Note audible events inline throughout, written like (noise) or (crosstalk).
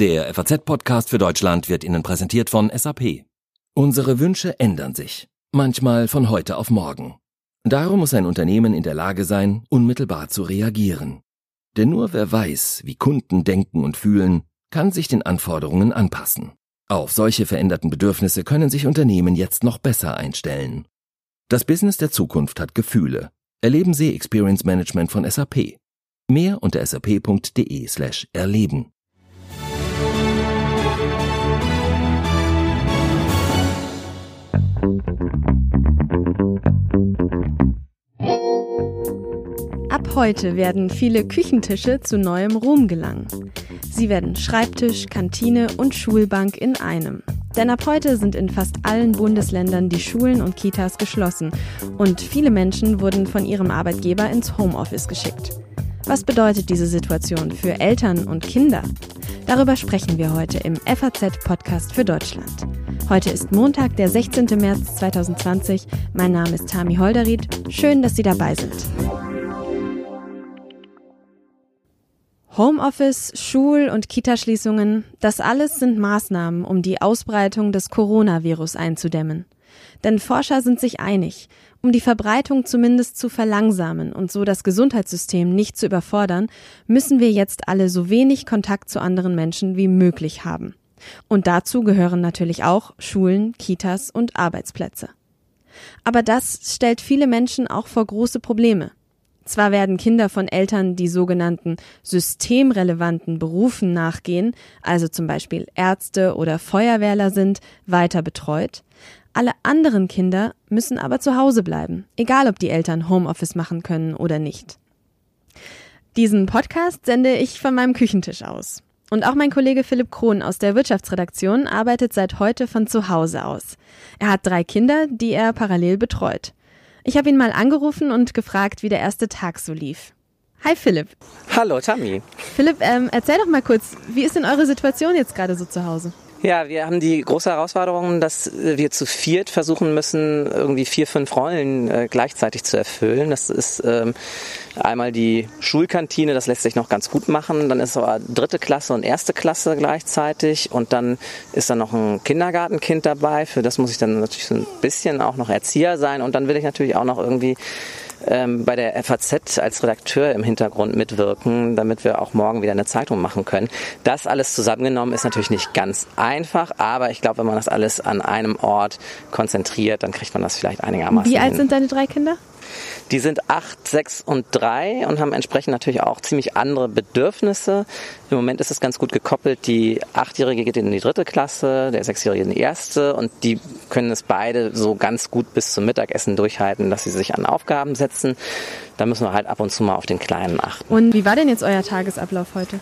Der FAZ-Podcast für Deutschland wird Ihnen präsentiert von SAP. Unsere Wünsche ändern sich, manchmal von heute auf morgen. Darum muss ein Unternehmen in der Lage sein, unmittelbar zu reagieren. Denn nur wer weiß, wie Kunden denken und fühlen, kann sich den Anforderungen anpassen. Auf solche veränderten Bedürfnisse können sich Unternehmen jetzt noch besser einstellen. Das Business der Zukunft hat Gefühle. Erleben Sie Experience Management von SAP. Mehr unter sap.de slash erleben. Ab heute werden viele Küchentische zu neuem Ruhm gelangen. Sie werden Schreibtisch, Kantine und Schulbank in einem. Denn ab heute sind in fast allen Bundesländern die Schulen und Kitas geschlossen und viele Menschen wurden von ihrem Arbeitgeber ins Homeoffice geschickt. Was bedeutet diese Situation für Eltern und Kinder? Darüber sprechen wir heute im FAZ-Podcast für Deutschland. Heute ist Montag, der 16. März 2020. Mein Name ist Tami Holderried. Schön, dass Sie dabei sind. Homeoffice, Schul- und Kitaschließungen, das alles sind Maßnahmen, um die Ausbreitung des Coronavirus einzudämmen. Denn Forscher sind sich einig, um die Verbreitung zumindest zu verlangsamen und so das Gesundheitssystem nicht zu überfordern, müssen wir jetzt alle so wenig Kontakt zu anderen Menschen wie möglich haben. Und dazu gehören natürlich auch Schulen, Kitas und Arbeitsplätze. Aber das stellt viele Menschen auch vor große Probleme. Zwar werden Kinder von Eltern, die sogenannten systemrelevanten Berufen nachgehen, also zum Beispiel Ärzte oder Feuerwehrler sind, weiter betreut. Alle anderen Kinder müssen aber zu Hause bleiben, egal ob die Eltern Homeoffice machen können oder nicht. Diesen Podcast sende ich von meinem Küchentisch aus. Und auch mein Kollege Philipp Krohn aus der Wirtschaftsredaktion arbeitet seit heute von zu Hause aus. Er hat drei Kinder, die er parallel betreut. Ich habe ihn mal angerufen und gefragt, wie der erste Tag so lief. Hi Philipp. Hallo Tammy. Philipp, ähm, erzähl doch mal kurz, wie ist denn eure Situation jetzt gerade so zu Hause? Ja, wir haben die große Herausforderung, dass wir zu viert versuchen müssen, irgendwie vier, fünf Rollen äh, gleichzeitig zu erfüllen. Das ist ähm, einmal die Schulkantine, das lässt sich noch ganz gut machen. Dann ist aber dritte Klasse und erste Klasse gleichzeitig. Und dann ist da noch ein Kindergartenkind dabei. Für das muss ich dann natürlich so ein bisschen auch noch Erzieher sein. Und dann will ich natürlich auch noch irgendwie ähm, bei der FAZ als Redakteur im Hintergrund mitwirken, damit wir auch morgen wieder eine Zeitung machen können. Das alles zusammengenommen ist natürlich nicht ganz einfach, aber ich glaube, wenn man das alles an einem Ort konzentriert, dann kriegt man das vielleicht einigermaßen. Wie alt hin. sind deine drei Kinder? Die sind acht, sechs und drei und haben entsprechend natürlich auch ziemlich andere Bedürfnisse. Im Moment ist es ganz gut gekoppelt. Die Achtjährige geht in die dritte Klasse, der Sechsjährige in die erste und die können es beide so ganz gut bis zum Mittagessen durchhalten, dass sie sich an Aufgaben setzen. Da müssen wir halt ab und zu mal auf den Kleinen achten. Und wie war denn jetzt euer Tagesablauf heute?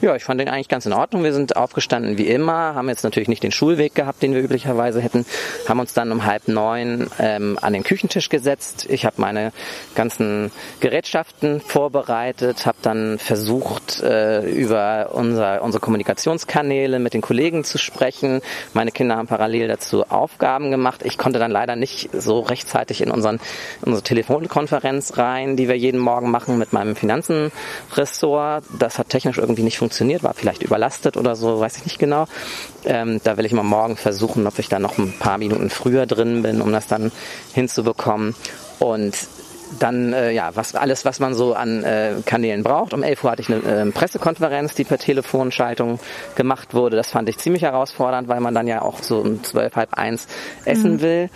Ja, ich fand den eigentlich ganz in Ordnung. Wir sind aufgestanden wie immer, haben jetzt natürlich nicht den Schulweg gehabt, den wir üblicherweise hätten, haben uns dann um halb neun ähm, an den Küchentisch gesetzt. Ich habe meine ganzen Gerätschaften vorbereitet, habe dann versucht, äh, über unser, unsere Kommunikationskanäle mit den Kollegen zu sprechen. Meine Kinder haben parallel dazu Aufgaben gemacht. Ich konnte dann leider nicht so rechtzeitig in unseren, unsere Telefonkonferenz rein, die wir jeden Morgen machen mit meinem Finanzenressort. Das hat technisch irgendwie nicht funktioniert, war vielleicht überlastet oder so, weiß ich nicht genau. Ähm, da will ich mal morgen versuchen, ob ich da noch ein paar Minuten früher drin bin, um das dann hinzubekommen. Und dann äh, ja, was alles, was man so an äh, Kanälen braucht. Um 11 Uhr hatte ich eine äh, Pressekonferenz, die per Telefonschaltung gemacht wurde. Das fand ich ziemlich herausfordernd, weil man dann ja auch so um 12, halb eins essen mhm. will.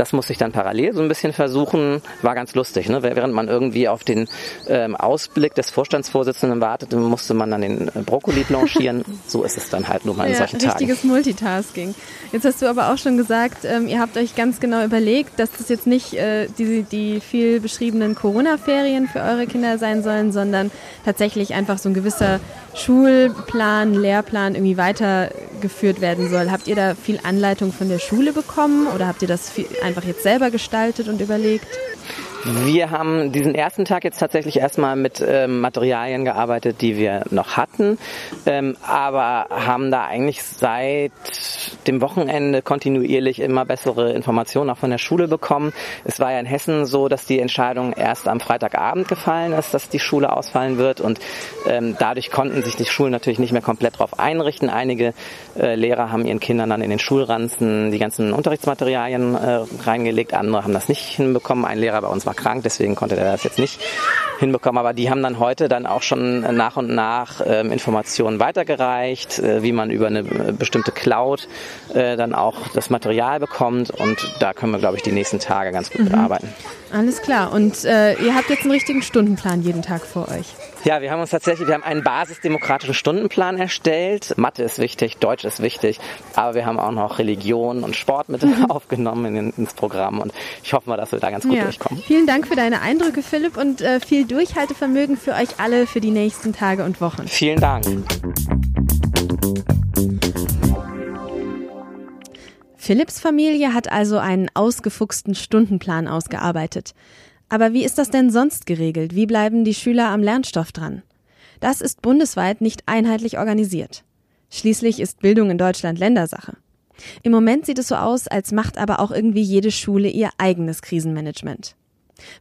Das musste ich dann parallel so ein bisschen versuchen. War ganz lustig. Ne? Während man irgendwie auf den ähm, Ausblick des Vorstandsvorsitzenden wartete, musste man dann den äh, Brokkoli blanchieren. so ist es dann halt nur mal in ja, solchen Tagen. Richtiges Multitasking. Jetzt hast du aber auch schon gesagt, ähm, ihr habt euch ganz genau überlegt, dass das jetzt nicht äh, die, die viel beschriebenen Corona-Ferien für eure Kinder sein sollen, sondern tatsächlich einfach so ein gewisser Schulplan, Lehrplan irgendwie weitergeführt werden soll. Habt ihr da viel Anleitung von der Schule bekommen oder habt ihr das einfach jetzt selber gestaltet und überlegt? Wir haben diesen ersten Tag jetzt tatsächlich erstmal mit ähm, Materialien gearbeitet, die wir noch hatten, ähm, aber haben da eigentlich seit dem Wochenende kontinuierlich immer bessere Informationen auch von der Schule bekommen. Es war ja in Hessen so, dass die Entscheidung erst am Freitagabend gefallen ist, dass die Schule ausfallen wird und ähm, dadurch konnten sich die Schulen natürlich nicht mehr komplett darauf einrichten. Einige äh, Lehrer haben ihren Kindern dann in den Schulranzen die ganzen Unterrichtsmaterialien äh, reingelegt, andere haben das nicht hinbekommen. Ein Lehrer bei uns war krank, deswegen konnte er das jetzt nicht hinbekommen. Aber die haben dann heute dann auch schon nach und nach ähm, Informationen weitergereicht, äh, wie man über eine äh, bestimmte Cloud äh, dann auch das Material bekommt. Und da können wir, glaube ich, die nächsten Tage ganz gut mhm. arbeiten. Alles klar. Und äh, ihr habt jetzt einen richtigen Stundenplan jeden Tag vor euch. Ja, wir haben uns tatsächlich, wir haben einen basisdemokratischen Stundenplan erstellt. Mathe ist wichtig, Deutsch ist wichtig, aber wir haben auch noch Religion und Sport mit mhm. (laughs) aufgenommen in, ins Programm und ich hoffe mal, dass wir da ganz gut ja. durchkommen. Vielen Dank für deine Eindrücke, Philipp, und äh, viel Durchhaltevermögen für euch alle für die nächsten Tage und Wochen. Vielen Dank. Philipps Familie hat also einen ausgefuchsten Stundenplan ausgearbeitet. Aber wie ist das denn sonst geregelt? Wie bleiben die Schüler am Lernstoff dran? Das ist bundesweit nicht einheitlich organisiert. Schließlich ist Bildung in Deutschland Ländersache. Im Moment sieht es so aus, als macht aber auch irgendwie jede Schule ihr eigenes Krisenmanagement.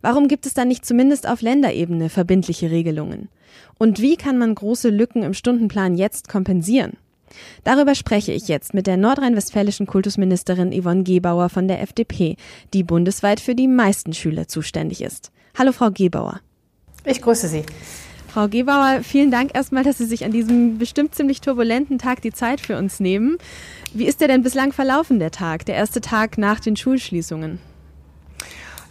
Warum gibt es dann nicht zumindest auf Länderebene verbindliche Regelungen? Und wie kann man große Lücken im Stundenplan jetzt kompensieren? Darüber spreche ich jetzt mit der nordrhein-westfälischen Kultusministerin Yvonne Gebauer von der FDP, die bundesweit für die meisten Schüler zuständig ist. Hallo, Frau Gebauer. Ich grüße Sie. Frau Gebauer, vielen Dank erstmal, dass Sie sich an diesem bestimmt ziemlich turbulenten Tag die Zeit für uns nehmen. Wie ist der denn bislang verlaufen, der Tag, der erste Tag nach den Schulschließungen?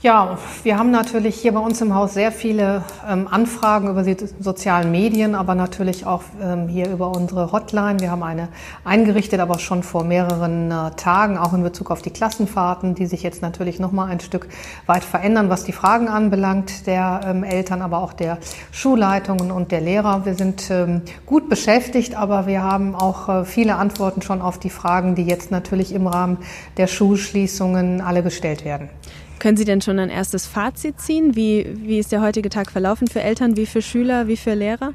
Ja, wir haben natürlich hier bei uns im Haus sehr viele ähm, Anfragen über die sozialen Medien, aber natürlich auch ähm, hier über unsere Hotline. Wir haben eine eingerichtet, aber schon vor mehreren äh, Tagen, auch in Bezug auf die Klassenfahrten, die sich jetzt natürlich noch mal ein Stück weit verändern, was die Fragen anbelangt, der ähm, Eltern, aber auch der Schulleitungen und der Lehrer. Wir sind ähm, gut beschäftigt, aber wir haben auch äh, viele Antworten schon auf die Fragen, die jetzt natürlich im Rahmen der Schulschließungen alle gestellt werden. Können Sie denn schon ein erstes Fazit ziehen? Wie, wie ist der heutige Tag verlaufen für Eltern, wie für Schüler, wie für Lehrer?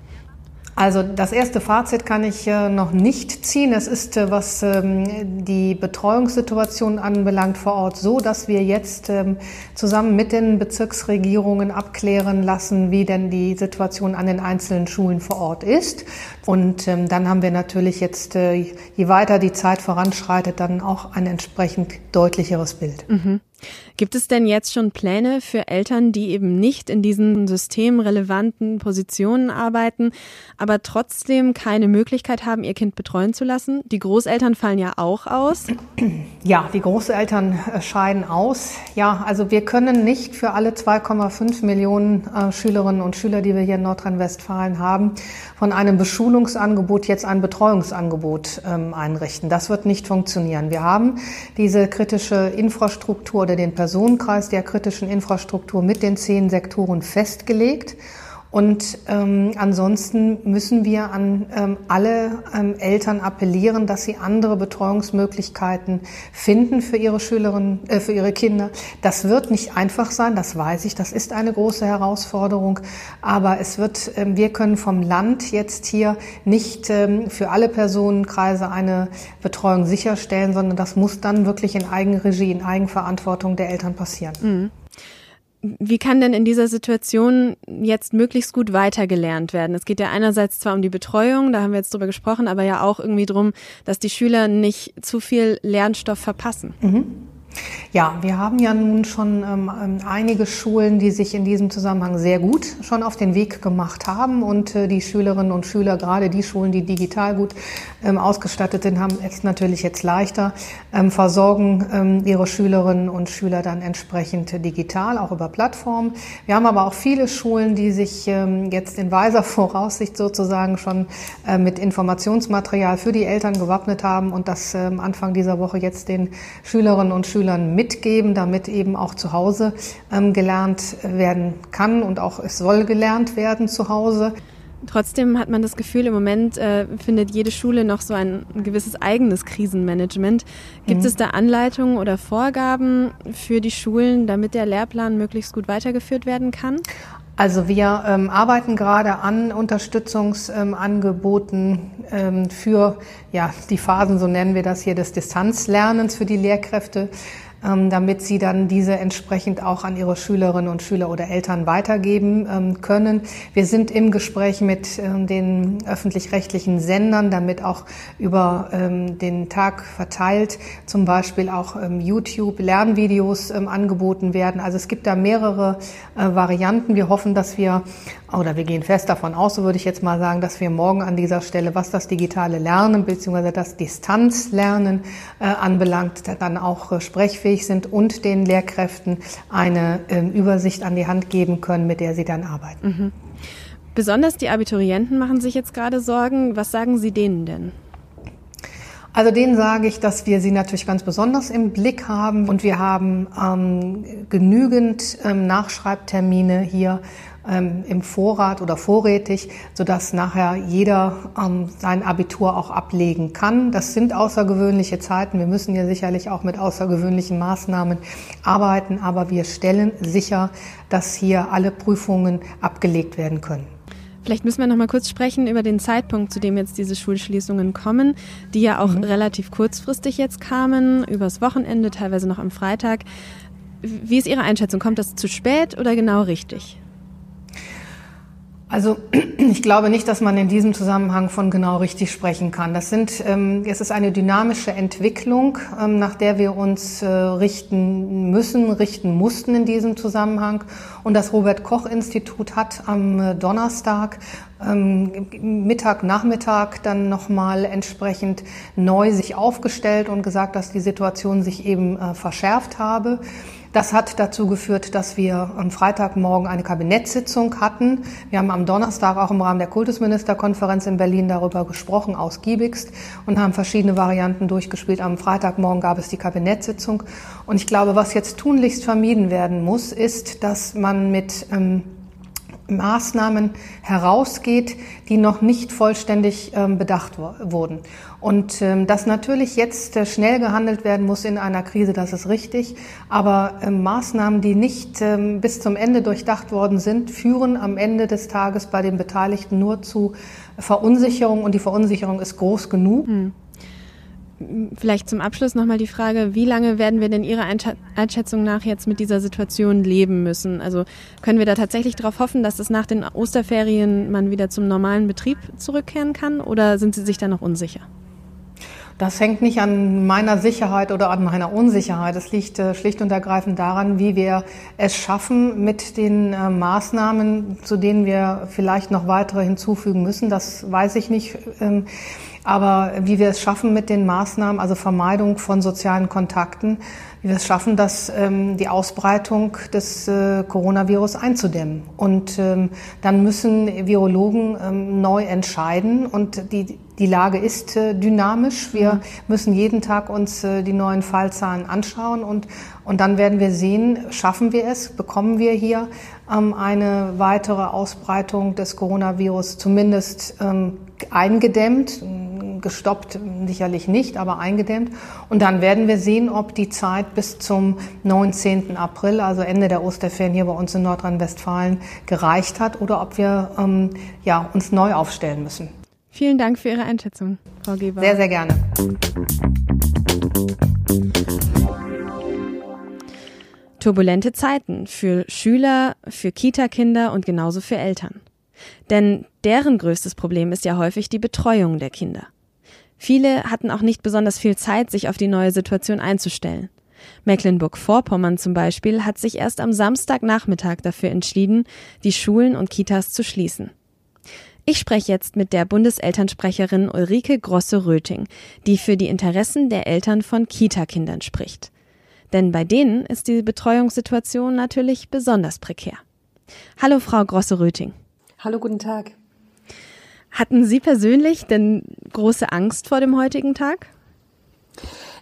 Also das erste Fazit kann ich äh, noch nicht ziehen. Es ist, äh, was ähm, die Betreuungssituation anbelangt vor Ort so, dass wir jetzt ähm, zusammen mit den Bezirksregierungen abklären lassen, wie denn die Situation an den einzelnen Schulen vor Ort ist. Und ähm, dann haben wir natürlich jetzt, äh, je weiter die Zeit voranschreitet, dann auch ein entsprechend deutlicheres Bild. Mhm. Gibt es denn jetzt schon Pläne für Eltern, die eben nicht in diesen systemrelevanten Positionen arbeiten, aber trotzdem keine Möglichkeit haben, ihr Kind betreuen zu lassen? Die Großeltern fallen ja auch aus. Ja, die Großeltern äh, scheiden aus. Ja, also wir können nicht für alle 2,5 Millionen äh, Schülerinnen und Schüler, die wir hier in Nordrhein-Westfalen haben, von einem Beschulungsangebot jetzt ein Betreuungsangebot ähm, einrichten. Das wird nicht funktionieren. Wir haben diese kritische Infrastruktur den Personenkreis der kritischen Infrastruktur mit den zehn Sektoren festgelegt. Und ähm, ansonsten müssen wir an ähm, alle ähm, Eltern appellieren, dass sie andere Betreuungsmöglichkeiten finden für ihre Schülerinnen, äh, für ihre Kinder. Das wird nicht einfach sein, das weiß ich. Das ist eine große Herausforderung. Aber es wird, ähm, wir können vom Land jetzt hier nicht ähm, für alle Personenkreise eine Betreuung sicherstellen, sondern das muss dann wirklich in Eigenregie, in Eigenverantwortung der Eltern passieren. Mhm. Wie kann denn in dieser Situation jetzt möglichst gut weitergelernt werden? Es geht ja einerseits zwar um die Betreuung, da haben wir jetzt drüber gesprochen, aber ja auch irgendwie drum, dass die Schüler nicht zu viel Lernstoff verpassen. Mhm. Ja, wir haben ja nun schon ähm, ähm, einige Schulen, die sich in diesem Zusammenhang sehr gut schon auf den Weg gemacht haben und äh, die Schülerinnen und Schüler, gerade die Schulen, die digital gut ähm, ausgestattet sind, haben es natürlich jetzt leichter, ähm, versorgen ähm, ihre Schülerinnen und Schüler dann entsprechend digital, auch über Plattformen. Wir haben aber auch viele Schulen, die sich ähm, jetzt in weiser (laughs) Voraussicht sozusagen schon äh, mit Informationsmaterial für die Eltern gewappnet haben und das Anfang dieser Woche jetzt den Schülerinnen und Schülern Schülern mitgeben, damit eben auch zu Hause ähm, gelernt werden kann und auch es soll gelernt werden zu Hause. Trotzdem hat man das Gefühl, im Moment äh, findet jede Schule noch so ein, ein gewisses eigenes Krisenmanagement. Gibt mhm. es da Anleitungen oder Vorgaben für die Schulen, damit der Lehrplan möglichst gut weitergeführt werden kann? Also wir ähm, arbeiten gerade an Unterstützungsangeboten ähm, für ja, die Phasen, so nennen wir das hier, des Distanzlernens für die Lehrkräfte. Ähm, damit sie dann diese entsprechend auch an ihre Schülerinnen und Schüler oder Eltern weitergeben ähm, können. Wir sind im Gespräch mit ähm, den öffentlich-rechtlichen Sendern, damit auch über den Tag verteilt zum Beispiel auch YouTube Lernvideos angeboten werden. Also es gibt da mehrere äh, Varianten. Wir hoffen, dass wir oder wir gehen fest davon aus, so würde ich jetzt mal sagen, dass wir morgen an dieser Stelle, was das digitale Lernen bzw. das Distanzlernen äh, anbelangt, dann auch äh, sprechfähig sind und den Lehrkräften eine äh, Übersicht an die Hand geben können, mit der sie dann arbeiten. Mhm. Besonders die Abiturienten machen sich jetzt gerade Sorgen. Was sagen Sie denen denn? Also denen sage ich, dass wir sie natürlich ganz besonders im Blick haben und wir haben ähm, genügend ähm, Nachschreibtermine hier ähm, im Vorrat oder vorrätig, sodass nachher jeder ähm, sein Abitur auch ablegen kann. Das sind außergewöhnliche Zeiten. Wir müssen ja sicherlich auch mit außergewöhnlichen Maßnahmen arbeiten, aber wir stellen sicher, dass hier alle Prüfungen abgelegt werden können. Vielleicht müssen wir noch mal kurz sprechen über den Zeitpunkt, zu dem jetzt diese Schulschließungen kommen, die ja auch mhm. relativ kurzfristig jetzt kamen, übers Wochenende, teilweise noch am Freitag. Wie ist Ihre Einschätzung? Kommt das zu spät oder genau richtig? Also (clears throat) ich glaube nicht, dass man in diesem Zusammenhang von genau richtig sprechen kann. Das sind, ähm, es ist eine dynamische Entwicklung, ähm, nach der wir uns äh, richten müssen, richten mussten in diesem Zusammenhang. Und das Robert Koch Institut hat am äh, Donnerstag ähm, Mittag, Nachmittag dann nochmal entsprechend neu sich aufgestellt und gesagt, dass die Situation sich eben äh, verschärft habe. Das hat dazu geführt, dass wir am Freitagmorgen eine Kabinettssitzung hatten. Wir haben am Donnerstag auch im Rahmen der Kultusministerkonferenz in Berlin darüber gesprochen, ausgiebigst, und haben verschiedene Varianten durchgespielt. Am Freitagmorgen gab es die Kabinettssitzung. Und ich glaube, was jetzt tunlichst vermieden werden muss, ist, dass man mit ähm, Maßnahmen herausgeht, die noch nicht vollständig ähm, bedacht wurden. Und ähm, dass natürlich jetzt äh, schnell gehandelt werden muss in einer Krise, das ist richtig. Aber ähm, Maßnahmen, die nicht ähm, bis zum Ende durchdacht worden sind, führen am Ende des Tages bei den Beteiligten nur zu Verunsicherung. Und die Verunsicherung ist groß genug. Hm. Vielleicht zum Abschluss nochmal die Frage, wie lange werden wir denn Ihrer Einschätzung nach jetzt mit dieser Situation leben müssen? Also können wir da tatsächlich darauf hoffen, dass es nach den Osterferien man wieder zum normalen Betrieb zurückkehren kann oder sind Sie sich da noch unsicher? Das hängt nicht an meiner Sicherheit oder an meiner Unsicherheit. Es liegt äh, schlicht und ergreifend daran, wie wir es schaffen mit den äh, Maßnahmen, zu denen wir vielleicht noch weitere hinzufügen müssen. Das weiß ich nicht. Ähm, aber wie wir es schaffen mit den Maßnahmen, also Vermeidung von sozialen Kontakten, wie wir es schaffen, dass ähm, die Ausbreitung des äh, Coronavirus einzudämmen. Und ähm, dann müssen Virologen ähm, neu entscheiden. Und die, die Lage ist äh, dynamisch. Wir mhm. müssen jeden Tag uns äh, die neuen Fallzahlen anschauen und, und dann werden wir sehen, schaffen wir es, bekommen wir hier ähm, eine weitere Ausbreitung des Coronavirus zumindest ähm, eingedämmt gestoppt sicherlich nicht, aber eingedämmt. Und dann werden wir sehen, ob die Zeit bis zum 19. April, also Ende der Osterferien hier bei uns in Nordrhein-Westfalen, gereicht hat oder ob wir ähm, ja, uns neu aufstellen müssen. Vielen Dank für Ihre Einschätzung, Frau Geber. Sehr, sehr gerne. Turbulente Zeiten für Schüler, für Kita-Kinder und genauso für Eltern. Denn deren größtes Problem ist ja häufig die Betreuung der Kinder. Viele hatten auch nicht besonders viel Zeit, sich auf die neue Situation einzustellen. Mecklenburg-Vorpommern zum Beispiel hat sich erst am Samstagnachmittag dafür entschieden, die Schulen und Kitas zu schließen. Ich spreche jetzt mit der Bundeselternsprecherin Ulrike Grosse-Röting, die für die Interessen der Eltern von Kita-Kindern spricht. Denn bei denen ist die Betreuungssituation natürlich besonders prekär. Hallo, Frau Grosse-Röting. Hallo, guten Tag. Hatten Sie persönlich denn große Angst vor dem heutigen Tag?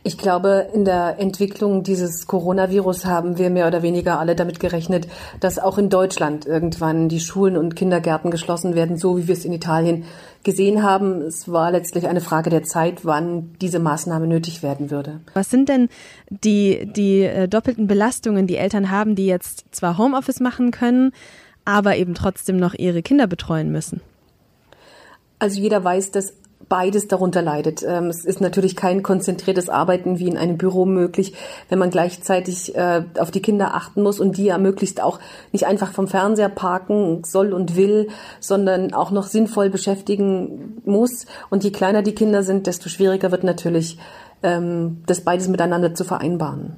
Ich glaube, in der Entwicklung dieses Coronavirus haben wir mehr oder weniger alle damit gerechnet, dass auch in Deutschland irgendwann die Schulen und Kindergärten geschlossen werden, so wie wir es in Italien gesehen haben. Es war letztlich eine Frage der Zeit, wann diese Maßnahme nötig werden würde. Was sind denn die, die äh, doppelten Belastungen, die Eltern haben, die jetzt zwar Homeoffice machen können, aber eben trotzdem noch ihre Kinder betreuen müssen? Also jeder weiß, dass beides darunter leidet. Ähm, es ist natürlich kein konzentriertes Arbeiten wie in einem Büro möglich, wenn man gleichzeitig äh, auf die Kinder achten muss und die ja möglichst auch nicht einfach vom Fernseher parken soll und will, sondern auch noch sinnvoll beschäftigen muss. Und je kleiner die Kinder sind, desto schwieriger wird natürlich, ähm, das beides miteinander zu vereinbaren.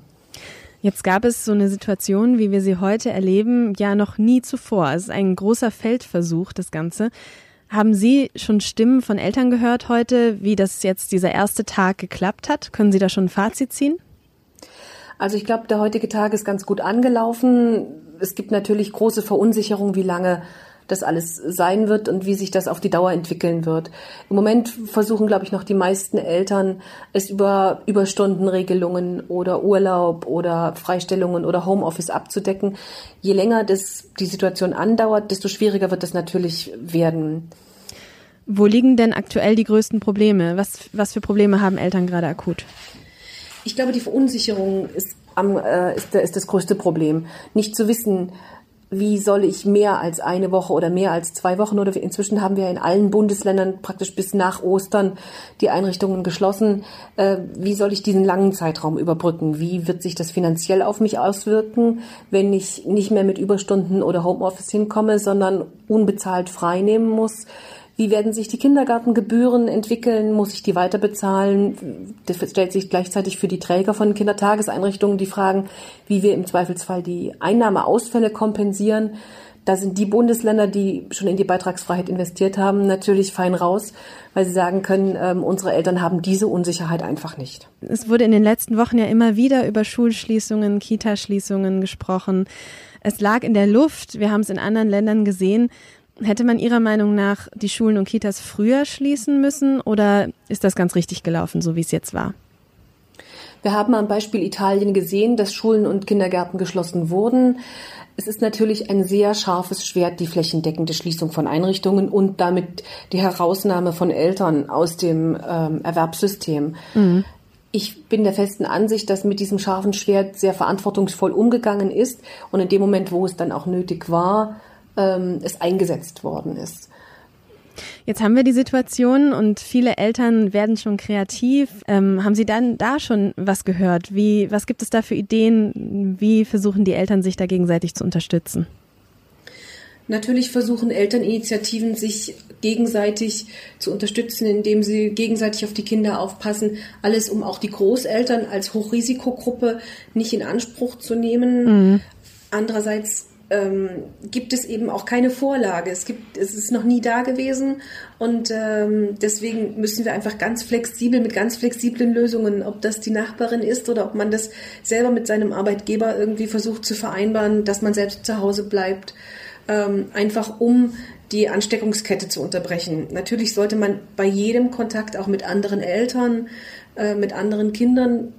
Jetzt gab es so eine Situation, wie wir sie heute erleben, ja noch nie zuvor. Es ist ein großer Feldversuch, das Ganze. Haben Sie schon Stimmen von Eltern gehört heute, wie das jetzt dieser erste Tag geklappt hat? Können Sie da schon ein Fazit ziehen? Also ich glaube, der heutige Tag ist ganz gut angelaufen. Es gibt natürlich große Verunsicherung, wie lange das alles sein wird und wie sich das auf die Dauer entwickeln wird. Im Moment versuchen, glaube ich, noch die meisten Eltern, es über Überstundenregelungen oder Urlaub oder Freistellungen oder Homeoffice abzudecken. Je länger das, die Situation andauert, desto schwieriger wird das natürlich werden. Wo liegen denn aktuell die größten Probleme? Was, was für Probleme haben Eltern gerade akut? Ich glaube, die Verunsicherung ist, am, äh, ist, ist das größte Problem. Nicht zu wissen, wie soll ich mehr als eine Woche oder mehr als zwei Wochen oder inzwischen haben wir in allen Bundesländern praktisch bis nach Ostern die Einrichtungen geschlossen. Äh, wie soll ich diesen langen Zeitraum überbrücken? Wie wird sich das finanziell auf mich auswirken, wenn ich nicht mehr mit Überstunden oder Homeoffice hinkomme, sondern unbezahlt frei nehmen muss? Wie werden sich die Kindergartengebühren entwickeln? Muss ich die weiter bezahlen? Das stellt sich gleichzeitig für die Träger von Kindertageseinrichtungen die Fragen, wie wir im Zweifelsfall die Einnahmeausfälle kompensieren. Da sind die Bundesländer, die schon in die Beitragsfreiheit investiert haben, natürlich fein raus, weil sie sagen können, ähm, unsere Eltern haben diese Unsicherheit einfach nicht. Es wurde in den letzten Wochen ja immer wieder über Schulschließungen, Kitaschließungen gesprochen. Es lag in der Luft. Wir haben es in anderen Ländern gesehen. Hätte man Ihrer Meinung nach die Schulen und Kitas früher schließen müssen oder ist das ganz richtig gelaufen, so wie es jetzt war? Wir haben am Beispiel Italien gesehen, dass Schulen und Kindergärten geschlossen wurden. Es ist natürlich ein sehr scharfes Schwert, die flächendeckende Schließung von Einrichtungen und damit die Herausnahme von Eltern aus dem ähm, Erwerbssystem. Mhm. Ich bin der festen Ansicht, dass mit diesem scharfen Schwert sehr verantwortungsvoll umgegangen ist und in dem Moment, wo es dann auch nötig war, ähm, es eingesetzt worden ist. Jetzt haben wir die Situation und viele Eltern werden schon kreativ. Ähm, haben Sie dann da schon was gehört? Wie, was gibt es da für Ideen? Wie versuchen die Eltern sich da gegenseitig zu unterstützen? Natürlich versuchen Elterninitiativen sich gegenseitig zu unterstützen, indem sie gegenseitig auf die Kinder aufpassen. Alles, um auch die Großeltern als Hochrisikogruppe nicht in Anspruch zu nehmen. Mhm. Andererseits ähm, gibt es eben auch keine Vorlage. Es gibt, es ist noch nie da gewesen und ähm, deswegen müssen wir einfach ganz flexibel mit ganz flexiblen Lösungen, ob das die Nachbarin ist oder ob man das selber mit seinem Arbeitgeber irgendwie versucht zu vereinbaren, dass man selbst zu Hause bleibt, ähm, einfach um die Ansteckungskette zu unterbrechen. Natürlich sollte man bei jedem Kontakt auch mit anderen Eltern, äh, mit anderen Kindern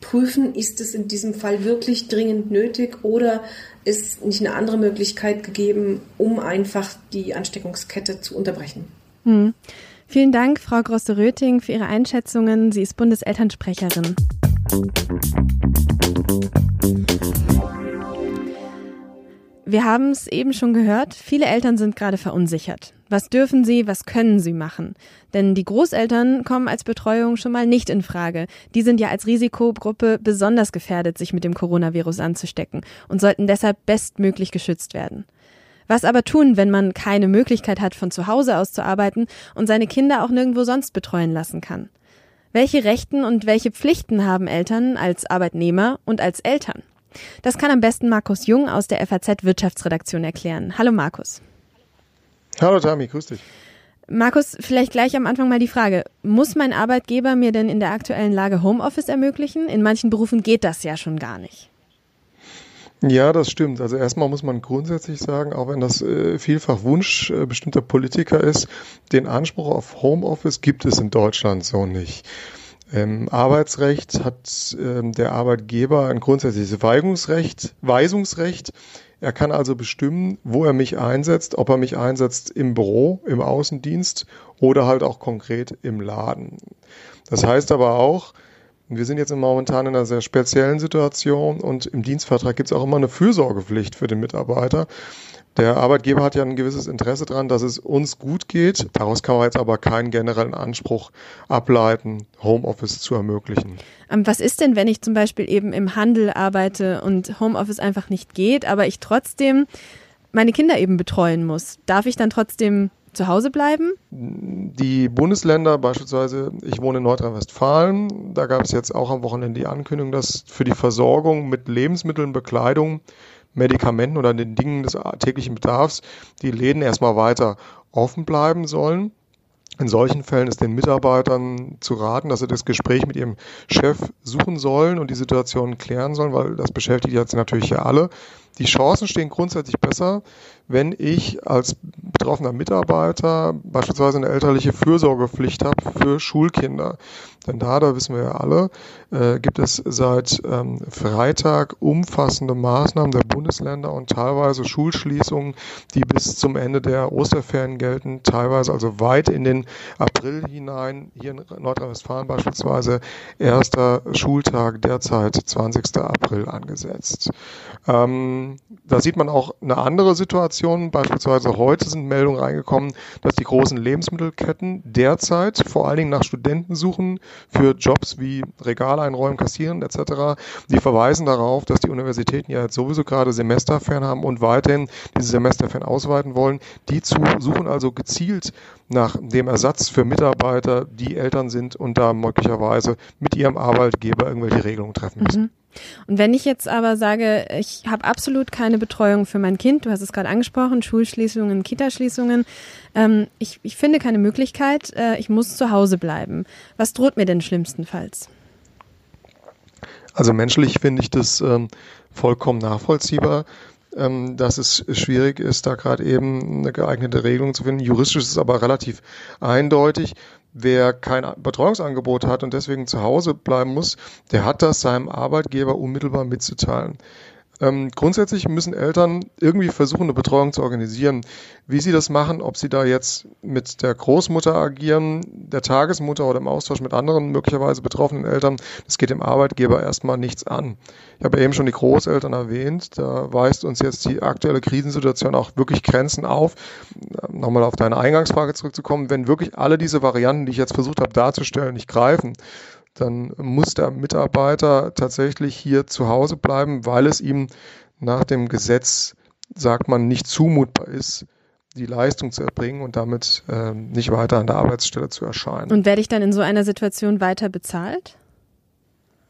prüfen, ist es in diesem Fall wirklich dringend nötig oder ist nicht eine andere Möglichkeit gegeben, um einfach die Ansteckungskette zu unterbrechen. Hm. Vielen Dank, Frau Grosse-Röting, für Ihre Einschätzungen. Sie ist Bundeselternsprecherin. Wir haben es eben schon gehört, viele Eltern sind gerade verunsichert. Was dürfen sie, was können sie machen? Denn die Großeltern kommen als Betreuung schon mal nicht in Frage. Die sind ja als Risikogruppe besonders gefährdet, sich mit dem Coronavirus anzustecken und sollten deshalb bestmöglich geschützt werden. Was aber tun, wenn man keine Möglichkeit hat, von zu Hause aus zu arbeiten und seine Kinder auch nirgendwo sonst betreuen lassen kann? Welche Rechten und welche Pflichten haben Eltern als Arbeitnehmer und als Eltern? Das kann am besten Markus Jung aus der FAZ Wirtschaftsredaktion erklären. Hallo Markus. Hallo Tami, grüß dich. Markus, vielleicht gleich am Anfang mal die Frage, muss mein Arbeitgeber mir denn in der aktuellen Lage Homeoffice ermöglichen? In manchen Berufen geht das ja schon gar nicht. Ja, das stimmt. Also erstmal muss man grundsätzlich sagen, auch wenn das äh, vielfach Wunsch äh, bestimmter Politiker ist, den Anspruch auf Homeoffice gibt es in Deutschland so nicht. Im Arbeitsrecht hat ähm, der Arbeitgeber ein grundsätzliches Weisungsrecht, Weisungsrecht. Er kann also bestimmen, wo er mich einsetzt, ob er mich einsetzt im Büro, im Außendienst oder halt auch konkret im Laden. Das heißt aber auch, wir sind jetzt momentan in einer sehr speziellen Situation und im Dienstvertrag gibt es auch immer eine Fürsorgepflicht für den Mitarbeiter. Der Arbeitgeber hat ja ein gewisses Interesse daran, dass es uns gut geht. Daraus kann man jetzt aber keinen generellen Anspruch ableiten, Homeoffice zu ermöglichen. Ähm, was ist denn, wenn ich zum Beispiel eben im Handel arbeite und Homeoffice einfach nicht geht, aber ich trotzdem meine Kinder eben betreuen muss? Darf ich dann trotzdem zu Hause bleiben? Die Bundesländer, beispielsweise, ich wohne in Nordrhein-Westfalen, da gab es jetzt auch am Wochenende die Ankündigung, dass für die Versorgung mit Lebensmitteln, Bekleidung Medikamenten oder den Dingen des täglichen Bedarfs die Läden erstmal weiter offen bleiben sollen. In solchen Fällen ist den Mitarbeitern zu raten, dass sie das Gespräch mit ihrem Chef suchen sollen und die Situation klären sollen, weil das beschäftigt jetzt natürlich ja alle. Die Chancen stehen grundsätzlich besser, wenn ich als betroffener Mitarbeiter beispielsweise eine elterliche Fürsorgepflicht habe für Schulkinder. Denn da, da wissen wir ja alle, äh, gibt es seit ähm, Freitag umfassende Maßnahmen der Bundesländer und teilweise Schulschließungen, die bis zum Ende der Osterferien gelten, teilweise also weit in den April hinein. Hier in Nordrhein-Westfalen beispielsweise erster Schultag derzeit 20. April angesetzt. Ähm, da sieht man auch eine andere Situation. Beispielsweise heute sind Meldungen reingekommen, dass die großen Lebensmittelketten derzeit vor allen Dingen nach Studenten suchen für Jobs wie Regal einräumen, kassieren etc. Die verweisen darauf, dass die Universitäten ja jetzt sowieso gerade Semesterferien haben und weiterhin diese Semesterferien ausweiten wollen. Die zu, suchen also gezielt nach dem Ersatz für Mitarbeiter, die Eltern sind und da möglicherweise mit ihrem Arbeitgeber irgendwelche Regelungen treffen müssen. Mhm. Und wenn ich jetzt aber sage, ich habe absolut keine Betreuung für mein Kind, du hast es gerade angesprochen, Schulschließungen, Kitaschließungen, ähm, ich, ich finde keine Möglichkeit, äh, ich muss zu Hause bleiben. Was droht mir denn schlimmstenfalls? Also menschlich finde ich das ähm, vollkommen nachvollziehbar ähm, dass es schwierig ist, da gerade eben eine geeignete Regelung zu finden. Juristisch ist es aber relativ eindeutig. Wer kein Betreuungsangebot hat und deswegen zu Hause bleiben muss, der hat das seinem Arbeitgeber unmittelbar mitzuteilen. Ähm, grundsätzlich müssen Eltern irgendwie versuchen, eine Betreuung zu organisieren. Wie sie das machen, ob sie da jetzt mit der Großmutter agieren, der Tagesmutter oder im Austausch mit anderen möglicherweise betroffenen Eltern, das geht dem Arbeitgeber erstmal nichts an. Ich habe eben schon die Großeltern erwähnt, da weist uns jetzt die aktuelle Krisensituation auch wirklich Grenzen auf. Nochmal auf deine Eingangsfrage zurückzukommen, wenn wirklich alle diese Varianten, die ich jetzt versucht habe darzustellen, nicht greifen, dann muss der Mitarbeiter tatsächlich hier zu Hause bleiben, weil es ihm nach dem Gesetz, sagt man, nicht zumutbar ist, die Leistung zu erbringen und damit äh, nicht weiter an der Arbeitsstelle zu erscheinen. Und werde ich dann in so einer Situation weiter bezahlt?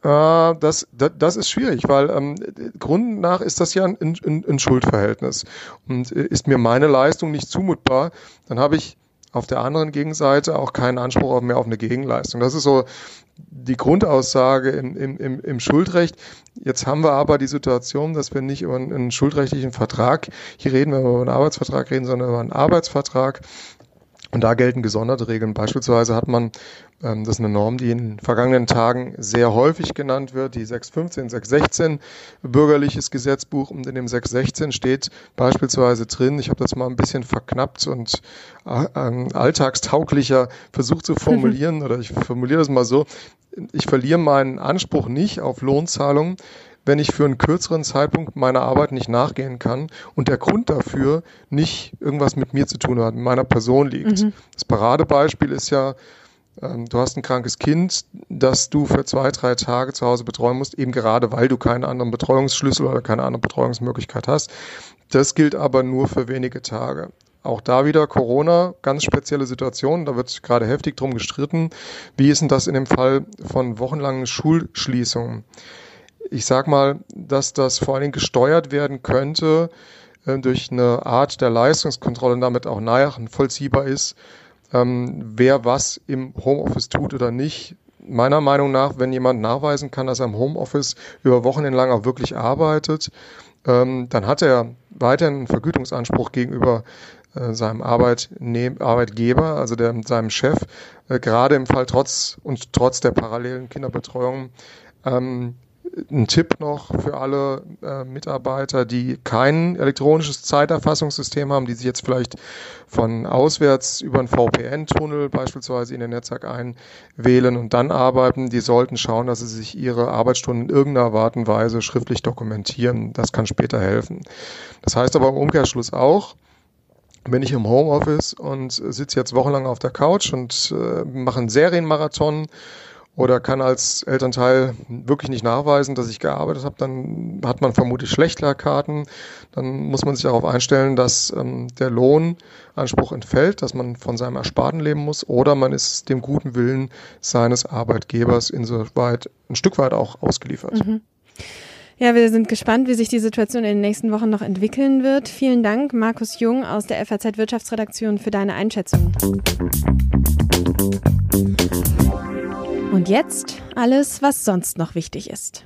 Äh, das, das, das ist schwierig, weil ähm, Grund nach ist das ja ein, ein, ein Schuldverhältnis. Und äh, ist mir meine Leistung nicht zumutbar, dann habe ich auf der anderen Gegenseite auch keinen Anspruch mehr auf eine Gegenleistung. Das ist so die Grundaussage im, im, im Schuldrecht. Jetzt haben wir aber die Situation, dass wir nicht über einen schuldrechtlichen Vertrag hier reden, wenn wir über einen Arbeitsvertrag reden, sondern über einen Arbeitsvertrag. Und da gelten gesonderte Regeln. Beispielsweise hat man, ähm, das ist eine Norm, die in den vergangenen Tagen sehr häufig genannt wird, die 615, 616 bürgerliches Gesetzbuch. Und in dem 616 steht beispielsweise drin, ich habe das mal ein bisschen verknappt und äh, ähm, alltagstauglicher versucht zu formulieren, (laughs) oder ich formuliere das mal so, ich verliere meinen Anspruch nicht auf Lohnzahlungen, wenn ich für einen kürzeren Zeitpunkt meiner Arbeit nicht nachgehen kann und der Grund dafür nicht irgendwas mit mir zu tun hat, mit meiner Person liegt. Mhm. Das Paradebeispiel ist ja, ähm, du hast ein krankes Kind, das du für zwei, drei Tage zu Hause betreuen musst, eben gerade weil du keinen anderen Betreuungsschlüssel oder keine andere Betreuungsmöglichkeit hast. Das gilt aber nur für wenige Tage. Auch da wieder Corona, ganz spezielle Situation. Da wird gerade heftig drum gestritten. Wie ist denn das in dem Fall von wochenlangen Schulschließungen? Ich sag mal, dass das vor allen Dingen gesteuert werden könnte äh, durch eine Art der Leistungskontrolle und damit auch nachvollziehbar ist, ähm, wer was im Homeoffice tut oder nicht. Meiner Meinung nach, wenn jemand nachweisen kann, dass er im Homeoffice über Wochen lang auch wirklich arbeitet, ähm, dann hat er weiterhin einen Vergütungsanspruch gegenüber äh, seinem Arbeitnehm, Arbeitgeber, also der, seinem Chef, äh, gerade im Fall trotz und trotz der parallelen Kinderbetreuung ähm, ein Tipp noch für alle äh, Mitarbeiter, die kein elektronisches Zeiterfassungssystem haben, die sich jetzt vielleicht von auswärts über einen VPN-Tunnel beispielsweise in den Netzwerk einwählen und dann arbeiten, die sollten schauen, dass sie sich ihre Arbeitsstunden in irgendeiner Art und Weise schriftlich dokumentieren. Das kann später helfen. Das heißt aber im Umkehrschluss auch, bin ich im Homeoffice und sitze jetzt wochenlang auf der Couch und äh, mache einen Serienmarathon oder kann als Elternteil wirklich nicht nachweisen, dass ich gearbeitet habe, dann hat man vermutlich Schlechtlerkarten. Dann muss man sich darauf einstellen, dass ähm, der Lohnanspruch entfällt, dass man von seinem Ersparten leben muss oder man ist dem guten Willen seines Arbeitgebers insoweit ein Stück weit auch ausgeliefert. Mhm. Ja, wir sind gespannt, wie sich die Situation in den nächsten Wochen noch entwickeln wird. Vielen Dank, Markus Jung aus der FAZ Wirtschaftsredaktion, für deine Einschätzung. Jetzt alles, was sonst noch wichtig ist.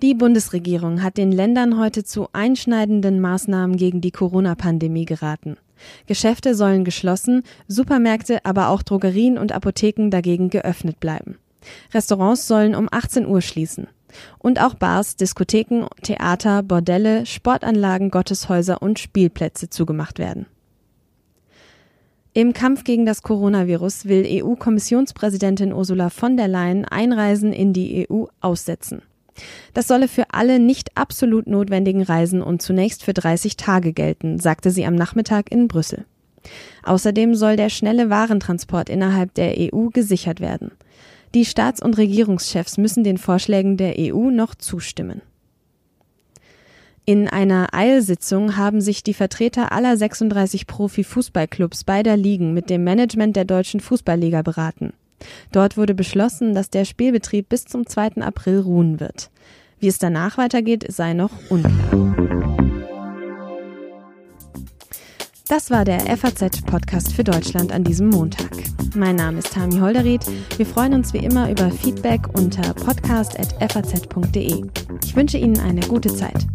Die Bundesregierung hat den Ländern heute zu einschneidenden Maßnahmen gegen die Corona-Pandemie geraten. Geschäfte sollen geschlossen, Supermärkte, aber auch Drogerien und Apotheken dagegen geöffnet bleiben. Restaurants sollen um 18 Uhr schließen. Und auch Bars, Diskotheken, Theater, Bordelle, Sportanlagen, Gotteshäuser und Spielplätze zugemacht werden. Im Kampf gegen das Coronavirus will EU-Kommissionspräsidentin Ursula von der Leyen Einreisen in die EU aussetzen. Das solle für alle nicht absolut notwendigen Reisen und zunächst für 30 Tage gelten, sagte sie am Nachmittag in Brüssel. Außerdem soll der schnelle Warentransport innerhalb der EU gesichert werden. Die Staats- und Regierungschefs müssen den Vorschlägen der EU noch zustimmen. In einer Eilsitzung haben sich die Vertreter aller 36 Profi-Fußballclubs beider Ligen mit dem Management der deutschen Fußballliga beraten. Dort wurde beschlossen, dass der Spielbetrieb bis zum 2. April ruhen wird. Wie es danach weitergeht, sei noch unklar. Das war der FAZ-Podcast für Deutschland an diesem Montag. Mein Name ist Tami Holderried. Wir freuen uns wie immer über Feedback unter podcast.faz.de. Ich wünsche Ihnen eine gute Zeit.